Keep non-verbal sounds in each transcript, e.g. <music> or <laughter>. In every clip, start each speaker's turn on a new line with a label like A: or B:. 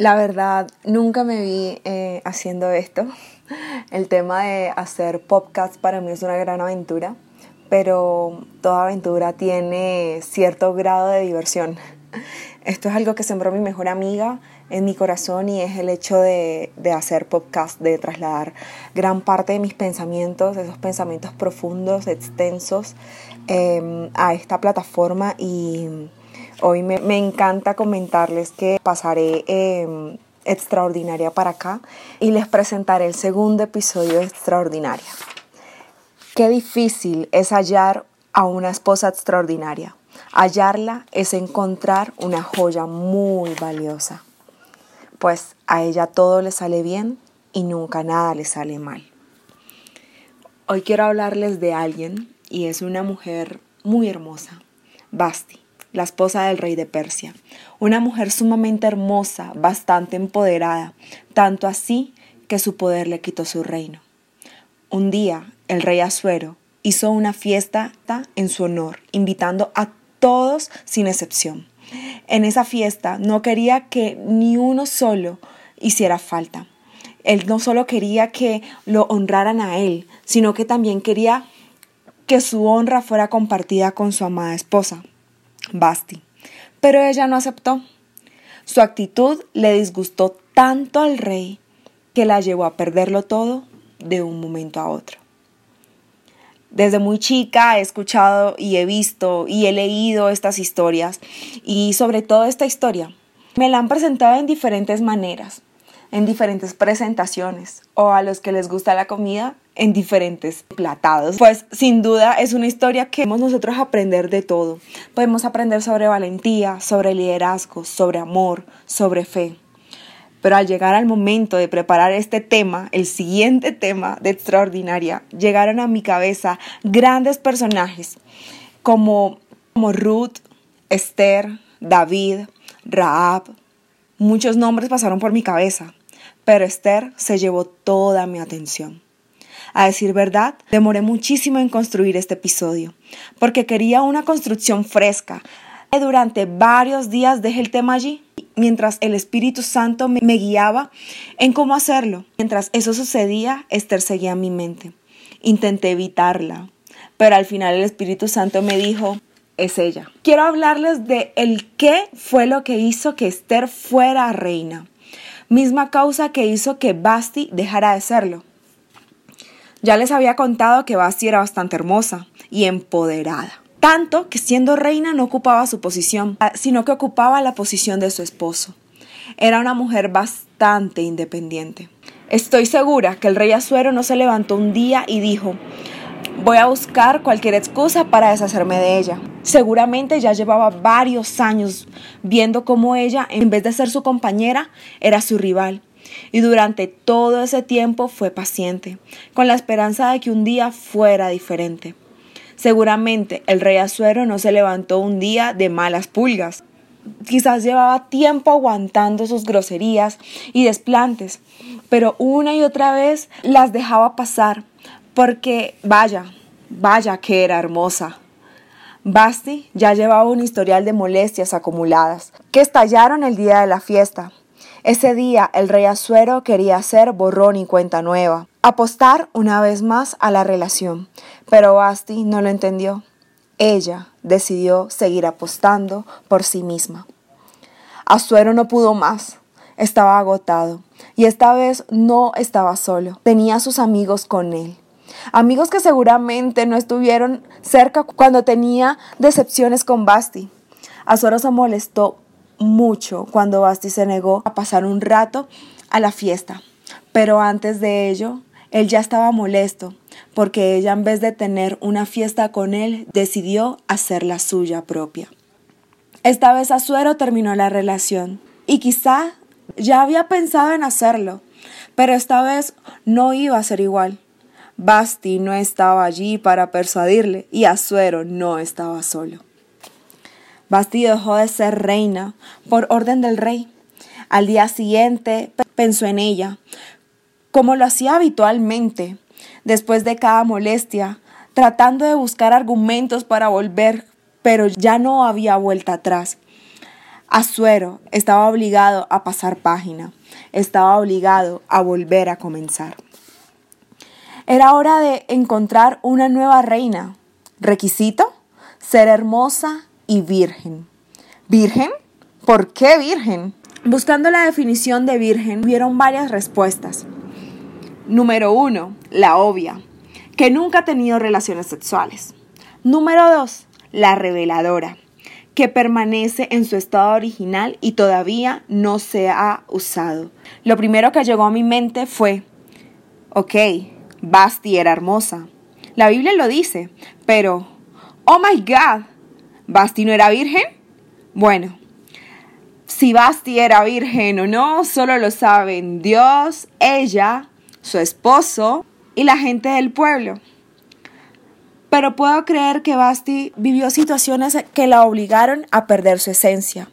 A: La verdad, nunca me vi eh, haciendo esto. El tema de hacer podcast para mí es una gran aventura, pero toda aventura tiene cierto grado de diversión. Esto es algo que sembró mi mejor amiga en mi corazón y es el hecho de, hacer podcast, de trasladar gran parte de mis pensamientos, esos pensamientos profundos, extensos, em, a esta plataforma y Hoy me, encanta comentarles que pasaré em, extraordinaria para acá y les presentaré el segundo episodio de Extraordinaria. Qué difícil es hallar a una esposa extraordinaria. Hallarla es encontrar una joya muy valiosa, pues a ella todo le sale bien y nunca nada le sale mal. Hoy quiero hablarles de alguien y es una mujer muy hermosa, Basti la esposa del rey de Persia. Una mujer sumamente hermosa, bastante empoderada, tanto así que su poder le quitó su reino. Un día, el rey Asuero hizo una fiesta en su honor, invitando a todos sin excepción. En esa fiesta no quería que ni uno solo hiciera falta. Él no solo quería que lo honraran a él, sino que también quería que su honra fuera compartida con su amada esposa. Basti. Pero ella no aceptó. Su actitud le disgustó tanto al rey que la llevó a perderlo todo de un momento a otro. Desde muy chica he escuchado y he visto y he leído estas historias y sobre todo esta historia. Me la han presentado en diferentes maneras en diferentes presentaciones o a los que les gusta la comida en diferentes platados. Pues sin duda es una historia que podemos nosotros aprender de todo. Podemos aprender sobre valentía, sobre liderazgo, sobre amor, sobre fe. Pero al llegar al momento de preparar este tema, el siguiente tema de Extraordinaria, llegaron a mi cabeza grandes personajes como, como Ruth, Esther, David, Raab. Muchos nombres pasaron por mi cabeza pero Esther se llevó toda mi atención. A decir verdad, demoré muchísimo en construir este episodio, porque quería una construcción fresca. Durante varios días dejé el tema allí, mientras el Espíritu Santo me guiaba en cómo hacerlo. Mientras eso sucedía, Esther seguía en mi mente. Intenté evitarla, pero al final el Espíritu Santo me dijo, es ella. Quiero hablarles de el qué fue lo que hizo que Esther fuera reina misma causa que hizo que Basti dejara de serlo. Ya les había contado que Basti era bastante hermosa y empoderada, tanto que siendo reina no ocupaba su posición, sino que ocupaba la posición de su esposo. Era una mujer bastante independiente. Estoy segura que el rey Azuero no se levantó un día y dijo, voy a buscar cualquier excusa para deshacerme de ella. Seguramente ya llevaba varios años viendo cómo ella, en vez de ser su compañera, era su rival. Y durante todo ese tiempo fue paciente, con la esperanza de que un día fuera diferente. Seguramente el rey Azuero no se levantó un día de malas pulgas. Quizás llevaba tiempo aguantando sus groserías y desplantes, pero una y otra vez las dejaba pasar, porque vaya, vaya que era hermosa. Basti ya llevaba un historial de molestias acumuladas, que estallaron el día de la fiesta. Ese día el rey Azuero quería hacer borrón y cuenta nueva, apostar una vez más a la relación, pero Basti no lo entendió. Ella decidió seguir apostando por sí misma. Azuero no pudo más, estaba agotado, y esta vez no estaba solo, tenía a sus amigos con él. Amigos que seguramente no estuvieron cerca cuando tenía decepciones con Basti. Azoro se molestó mucho cuando Basti se negó a pasar un rato a la fiesta. Pero antes de ello, él ya estaba molesto porque ella en vez de tener una fiesta con él, decidió hacer la suya propia. Esta vez Azuero terminó la relación y quizá ya había pensado en hacerlo, pero esta vez no iba a ser igual. Basti no estaba allí para persuadirle y Azuero no estaba solo. Basti dejó de ser reina por orden del rey. Al día siguiente pensó en ella, como lo hacía habitualmente, después de cada molestia, tratando de buscar argumentos para volver, pero ya no había vuelta atrás. Asuero estaba obligado a pasar página, estaba obligado a volver a comenzar. Era hora de encontrar una nueva reina. Requisito, ser hermosa y virgen. ¿Virgen? ¿Por qué virgen? Buscando la definición de virgen, vieron varias respuestas. Número uno, la obvia, que nunca ha tenido relaciones sexuales. Número dos, la reveladora, que permanece en su estado original y todavía no se ha usado. Lo primero que llegó a mi mente fue, ok, Basti era hermosa. La Biblia lo dice, pero, oh my God, ¿Basti no era virgen? Bueno, si Basti era virgen o no, solo lo saben Dios, ella, su esposo y la gente del pueblo. Pero puedo creer que Basti vivió situaciones que la obligaron a perder su esencia,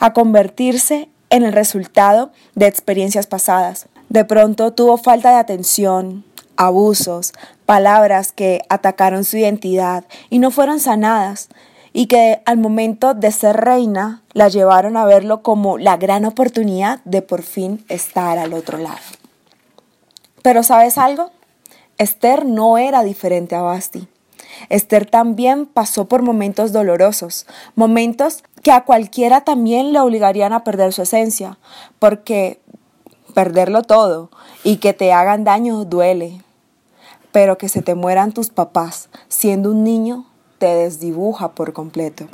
A: a convertirse en el resultado de experiencias pasadas. De pronto tuvo falta de atención, abusos, palabras que atacaron su identidad y no fueron sanadas, y que al momento de ser reina la llevaron a verlo como la gran oportunidad de por fin estar al otro lado. Pero ¿sabes algo? Esther no era diferente a Basti. Esther también pasó por momentos dolorosos, momentos que a cualquiera también le obligarían a perder su esencia, porque perderlo todo y que te hagan daño duele, pero que se te mueran tus papás siendo un niño te desdibuja por completo.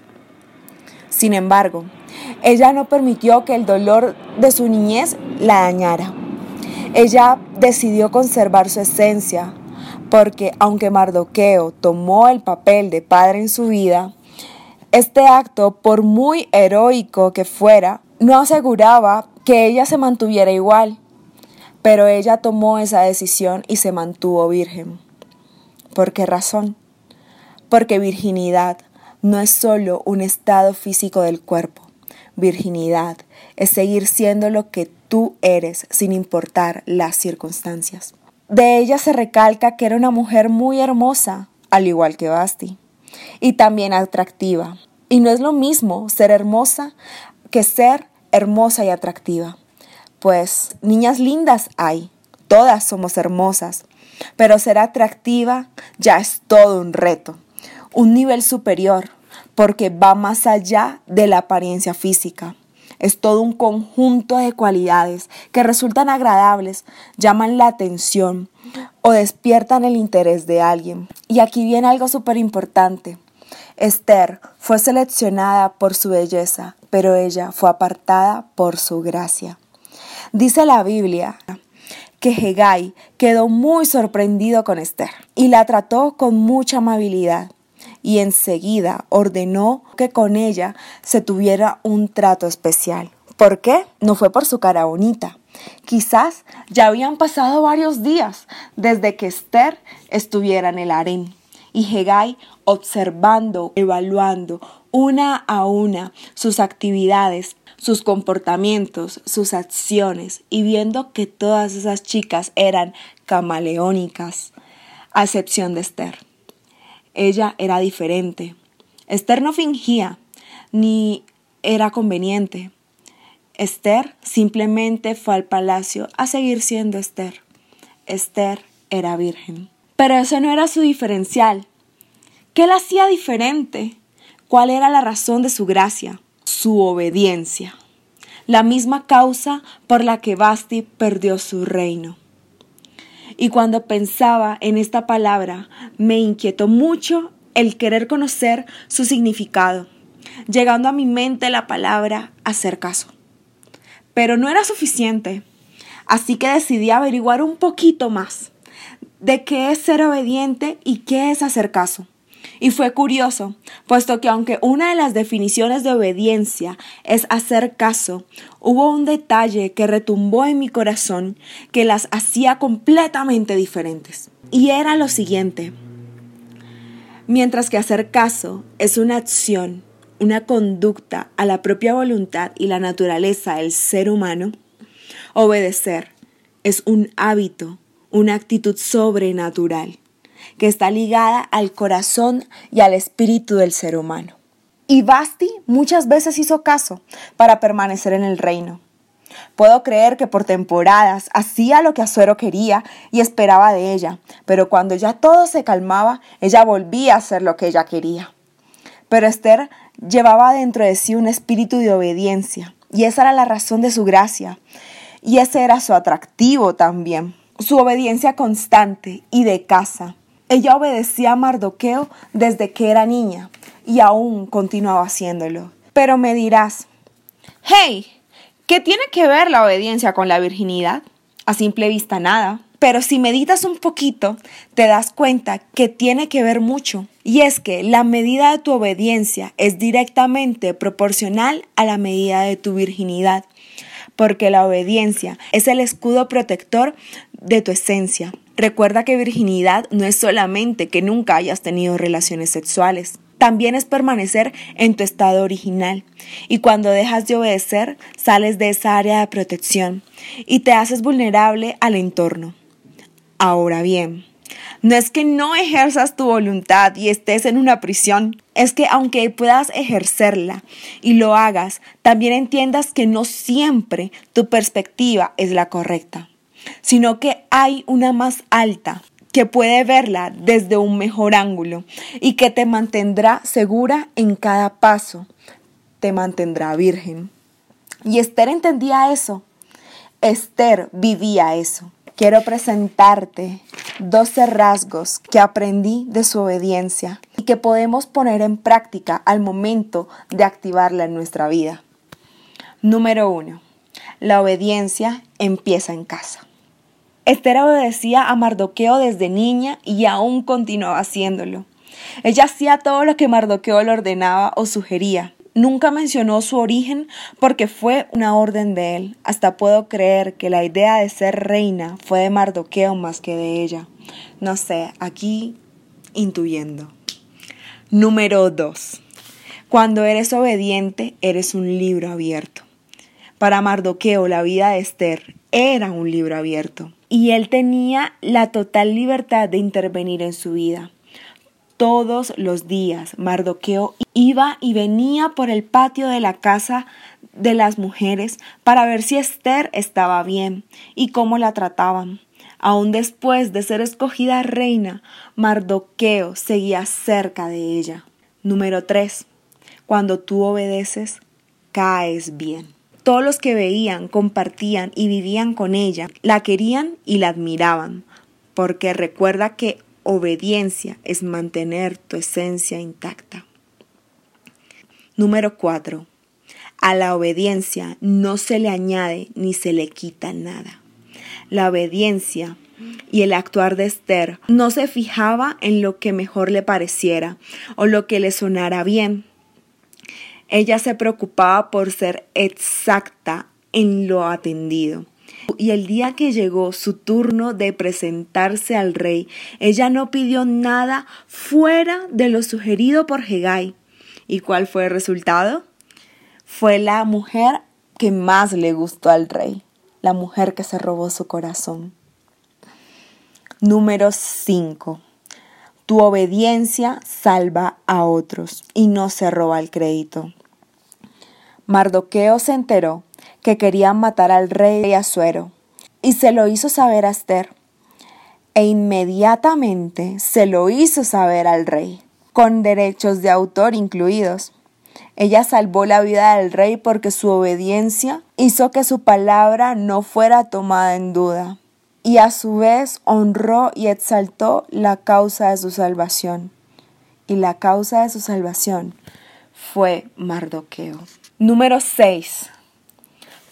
A: Sin embargo, ella no permitió que el dolor de su niñez la dañara. Ella decidió conservar su esencia, porque aunque Mardoqueo tomó el papel de padre en su vida, este acto, por muy heroico que fuera, no aseguraba que ella se mantuviera igual, pero ella tomó esa decisión y se mantuvo virgen. ¿Por qué razón? Porque virginidad no es solo un estado físico del cuerpo. Virginidad es seguir siendo lo que tú eres sin importar las circunstancias. De ella se recalca que era una mujer muy hermosa, al igual que Basti, y también atractiva. Y no es lo mismo ser hermosa que ser hermosa y atractiva. Pues niñas lindas hay, todas somos hermosas, pero ser atractiva ya es todo un reto, un nivel superior, porque va más allá de la apariencia física. Es todo un conjunto de cualidades que resultan agradables, llaman la atención o despiertan el interés de alguien. Y aquí viene algo súper importante. Esther fue seleccionada por su belleza, pero ella fue apartada por su gracia. Dice la Biblia que Hegai quedó muy sorprendido con Esther y la trató con mucha amabilidad y enseguida ordenó que con ella se tuviera un trato especial. ¿Por qué? No fue por su cara bonita. Quizás ya habían pasado varios días desde que Esther estuviera en el harén y Hegai observando, evaluando una a una sus actividades sus comportamientos, sus acciones y viendo que todas esas chicas eran camaleónicas, a excepción de Esther. Ella era diferente. Esther no fingía ni era conveniente. Esther simplemente fue al palacio a seguir siendo Esther. Esther era virgen. Pero eso no era su diferencial. ¿Qué la hacía diferente? ¿Cuál era la razón de su gracia? su obediencia, la misma causa por la que Basti perdió su reino. Y cuando pensaba en esta palabra, me inquietó mucho el querer conocer su significado, llegando a mi mente la palabra hacer caso. Pero no era suficiente, así que decidí averiguar un poquito más de qué es ser obediente y qué es hacer caso. Y fue curioso, puesto que aunque una de las definiciones de obediencia es hacer caso, hubo un detalle que retumbó en mi corazón que las hacía completamente diferentes. Y era lo siguiente. Mientras que hacer caso es una acción, una conducta a la propia voluntad y la naturaleza del ser humano, obedecer es un hábito, una actitud sobrenatural que está ligada al corazón y al espíritu del ser humano. Y Basti muchas veces hizo caso para permanecer en el reino. Puedo creer que por temporadas hacía lo que Azuero quería y esperaba de ella, pero cuando ya todo se calmaba, ella volvía a hacer lo que ella quería. Pero Esther llevaba dentro de sí un espíritu de obediencia, y esa era la razón de su gracia, y ese era su atractivo también, su obediencia constante y de casa. Ella obedecía a Mardoqueo desde que era niña, y aún continuaba haciéndolo. Pero me dirás, hey, ¿qué tiene que ver la obediencia con la virginidad? A simple vista nada. Pero si meditas un poquito, te das cuenta que tiene que ver mucho. Y es que la medida de tu obediencia es directamente proporcional a la medida de tu virginidad. Porque la obediencia es el escudo protector de tu esencia. Recuerda que virginidad no es solamente que nunca hayas tenido relaciones sexuales también es permanecer en tu estado original. Y cuando dejas de obedecer, sales de esa área de protección y te haces vulnerable al entorno. Ahora bien, no es que no ejerzas tu voluntad y estés en una prisión, es que aunque puedas ejercerla y lo hagas, también entiendas que no siempre tu perspectiva es la correcta, sino que hay una más alta que puede verla desde un mejor ángulo y que te mantendrá segura en cada paso, te mantendrá virgen. Y Esther entendía eso. Esther vivía eso. Quiero presentarte 12 rasgos que aprendí de su obediencia y que podemos poner en práctica al momento de activarla en nuestra vida. Número 1. La obediencia empieza en casa. Esther obedecía a Mardoqueo desde niña y aún continuaba haciéndolo. Ella hacía todo lo que Mardoqueo le ordenaba o sugería. Nunca mencionó su origen porque fue una orden de él. Hasta puedo creer que la idea de ser reina fue de Mardoqueo más que de ella. No sé, aquí intuyendo. Número 2. Cuando eres obediente, eres un libro abierto. Para Mardoqueo, la vida de Esther era un libro abierto y él tenía la total libertad de intervenir en su vida. Todos los días Mardoqueo iba y venía por el patio de la casa de las mujeres para ver si Esther estaba bien y cómo la trataban. Aún después de ser escogida reina, Mardoqueo seguía cerca de ella. Número 3. Cuando tú obedeces, caes bien. Todos los que veían, compartían y vivían con ella, la querían y la admiraban, porque recuerda que obediencia es mantener tu esencia intacta. Número 4. A la obediencia no se le añade ni se le quita nada. La obediencia y el actuar de Esther no se fijaba en lo que mejor le pareciera o lo que le sonara bien, ella se preocupaba por ser exacta en lo atendido. Y el día que llegó su turno de presentarse al rey, ella no pidió nada fuera de lo sugerido por Hegai. ¿Y cuál fue el resultado? Fue la mujer que más le gustó al rey, la mujer que se robó su corazón. Número 5. Tu obediencia salva a otros y no se roba el crédito. Mardoqueo se enteró que querían matar al rey Asuero y se lo hizo saber a Esther. E inmediatamente se lo hizo saber al rey, con derechos de autor incluidos. Ella salvó la vida del rey porque su obediencia hizo que su palabra no fuera tomada en duda, y a su vez honró y exaltó la causa de su salvación. Y la causa de su salvación fue Mardoqueo. Número 6.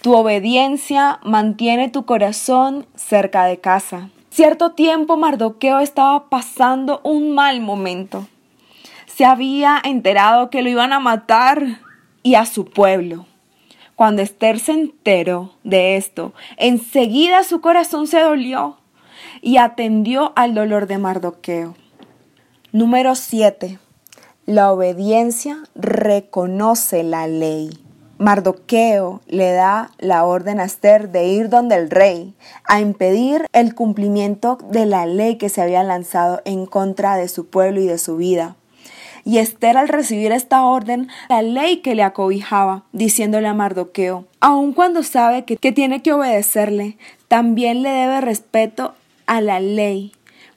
A: Tu obediencia mantiene tu corazón cerca de casa. Cierto tiempo Mardoqueo estaba pasando un mal momento. Se había enterado que lo iban a matar y a su pueblo. Cuando Esther se enteró de esto, enseguida su corazón se dolió y atendió al dolor de Mardoqueo. Número 7. La obediencia reconoce la ley. Mardoqueo le da la orden a Esther de ir donde el rey, a impedir el cumplimiento de la ley que se había lanzado en contra de su pueblo y de su vida. Y Esther al recibir esta orden, la ley que le acobijaba, diciéndole a Mardoqueo, aun cuando sabe que, que tiene que obedecerle, también le debe respeto a la ley,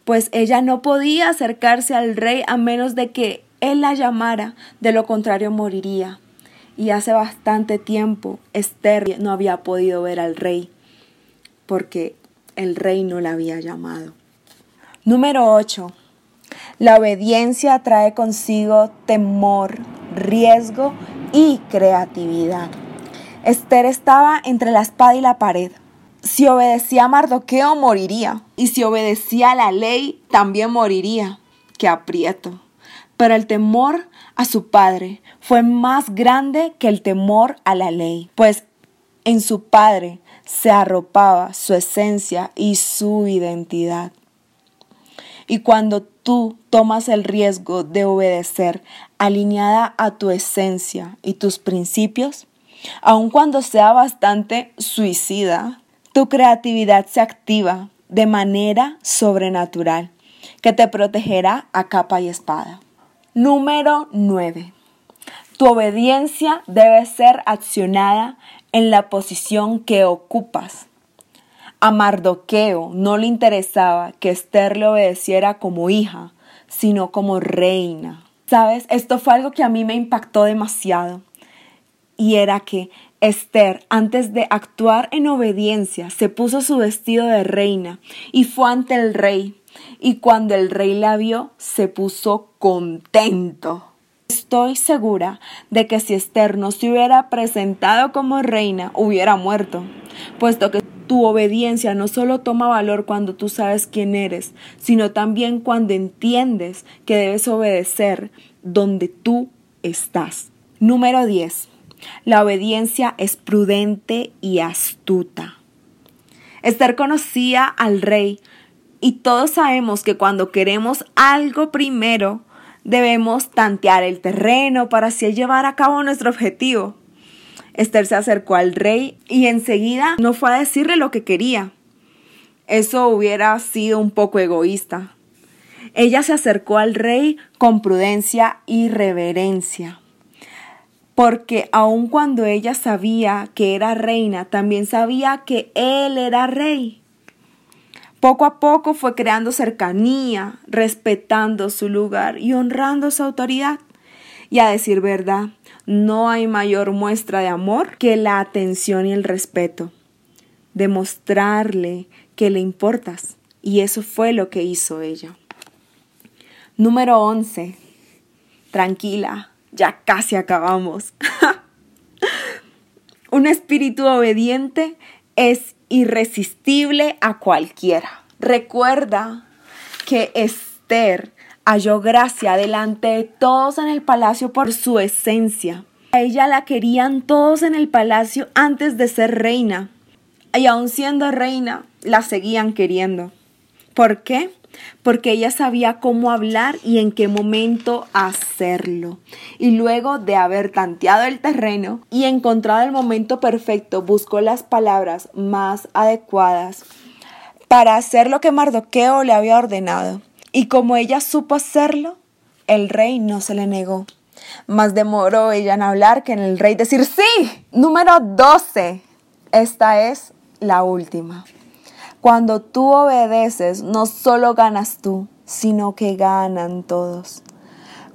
A: pues ella no podía acercarse al rey a menos de que él la llamara, de lo contrario moriría. Y hace bastante tiempo Esther no había podido ver al rey, porque el rey no la había llamado. Número 8. La obediencia trae consigo temor, riesgo y creatividad. Esther estaba entre la espada y la pared. Si obedecía a Mardoqueo, moriría. Y si obedecía a la ley, también moriría. ¡Qué aprieto! Pero el temor a su padre fue más grande que el temor a la ley, pues en su padre se arropaba su esencia y su identidad. Y cuando tú tomas el riesgo de obedecer alineada a tu esencia y tus principios, aun cuando sea bastante suicida, tu creatividad se activa de manera sobrenatural que te protegerá a capa y espada. Número 9. Tu obediencia debe ser accionada en la posición que ocupas. A Mardoqueo no le interesaba que Esther le obedeciera como hija, sino como reina. ¿Sabes? Esto fue algo que a mí me impactó demasiado. Y era que Esther, antes de actuar en obediencia, se puso su vestido de reina y fue ante el rey. Y cuando el rey la vio, se puso contento. Estoy segura de que si Esther no se hubiera presentado como reina, hubiera muerto, puesto que tu obediencia no solo toma valor cuando tú sabes quién eres, sino también cuando entiendes que debes obedecer donde tú estás. Número 10. La obediencia es prudente y astuta. Esther conocía al rey y todos sabemos que cuando queremos algo primero, debemos tantear el terreno para así llevar a cabo nuestro objetivo. Esther se acercó al rey y enseguida no fue a decirle lo que quería. Eso hubiera sido un poco egoísta. Ella se acercó al rey con prudencia y reverencia porque aun cuando ella sabía que era reina, también sabía que él era rey. Poco a poco fue creando cercanía, respetando su lugar y honrando su autoridad. Y a decir verdad, no hay mayor muestra de amor que la atención y el respeto. Demostrarle que le importas. Y eso fue lo que hizo ella. Número 11. Tranquila, ya casi acabamos. <laughs> Un espíritu obediente es irresistible a cualquiera. Recuerda que Esther halló gracia delante de todos en el palacio por su esencia. A ella la querían todos en el palacio antes de ser reina. Y aun siendo reina, la seguían queriendo. ¿Por qué? Porque ella sabía cómo hablar y en qué momento hacerlo. Y luego de haber tanteado el terreno y encontrado el momento perfecto, buscó las palabras más adecuadas para hacer lo que Mardoqueo le había ordenado. Y como ella supo hacerlo, el rey no se le negó. Más demoró ella en hablar que en el rey decir sí. Número 12. Esta es la última. Cuando tú obedeces, no solo ganas tú, sino que ganan todos.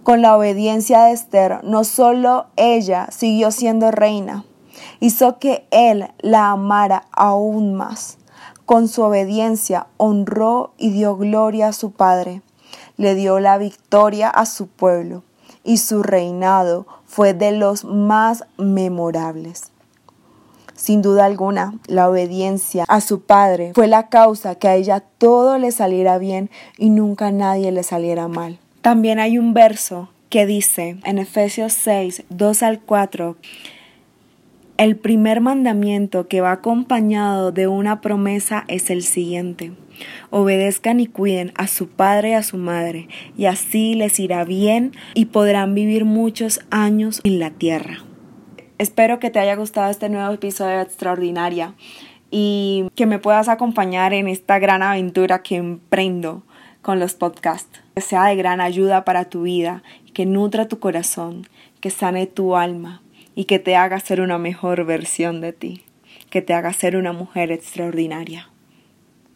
A: Con la obediencia de Esther, no solo ella siguió siendo reina, hizo que él la amara aún más. Con su obediencia honró y dio gloria a su padre, le dio la victoria a su pueblo, y su reinado fue de los más memorables. Sin duda alguna, la obediencia a su padre fue la causa que a ella todo le saliera bien y nunca a nadie le saliera mal. También hay un verso que dice en Efesios 6, 2 al 4, el primer mandamiento que va acompañado de una promesa es el siguiente. Obedezcan y cuiden a su padre y a su madre, y así les irá bien y podrán vivir muchos años en la tierra. Espero que te haya gustado este nuevo episodio de Extraordinaria y que me puedas acompañar en esta gran aventura que emprendo con los podcasts. Que sea de gran ayuda para tu vida, que nutra tu corazón, que sane tu alma y que te haga ser una mejor versión de ti, que te haga ser una mujer extraordinaria.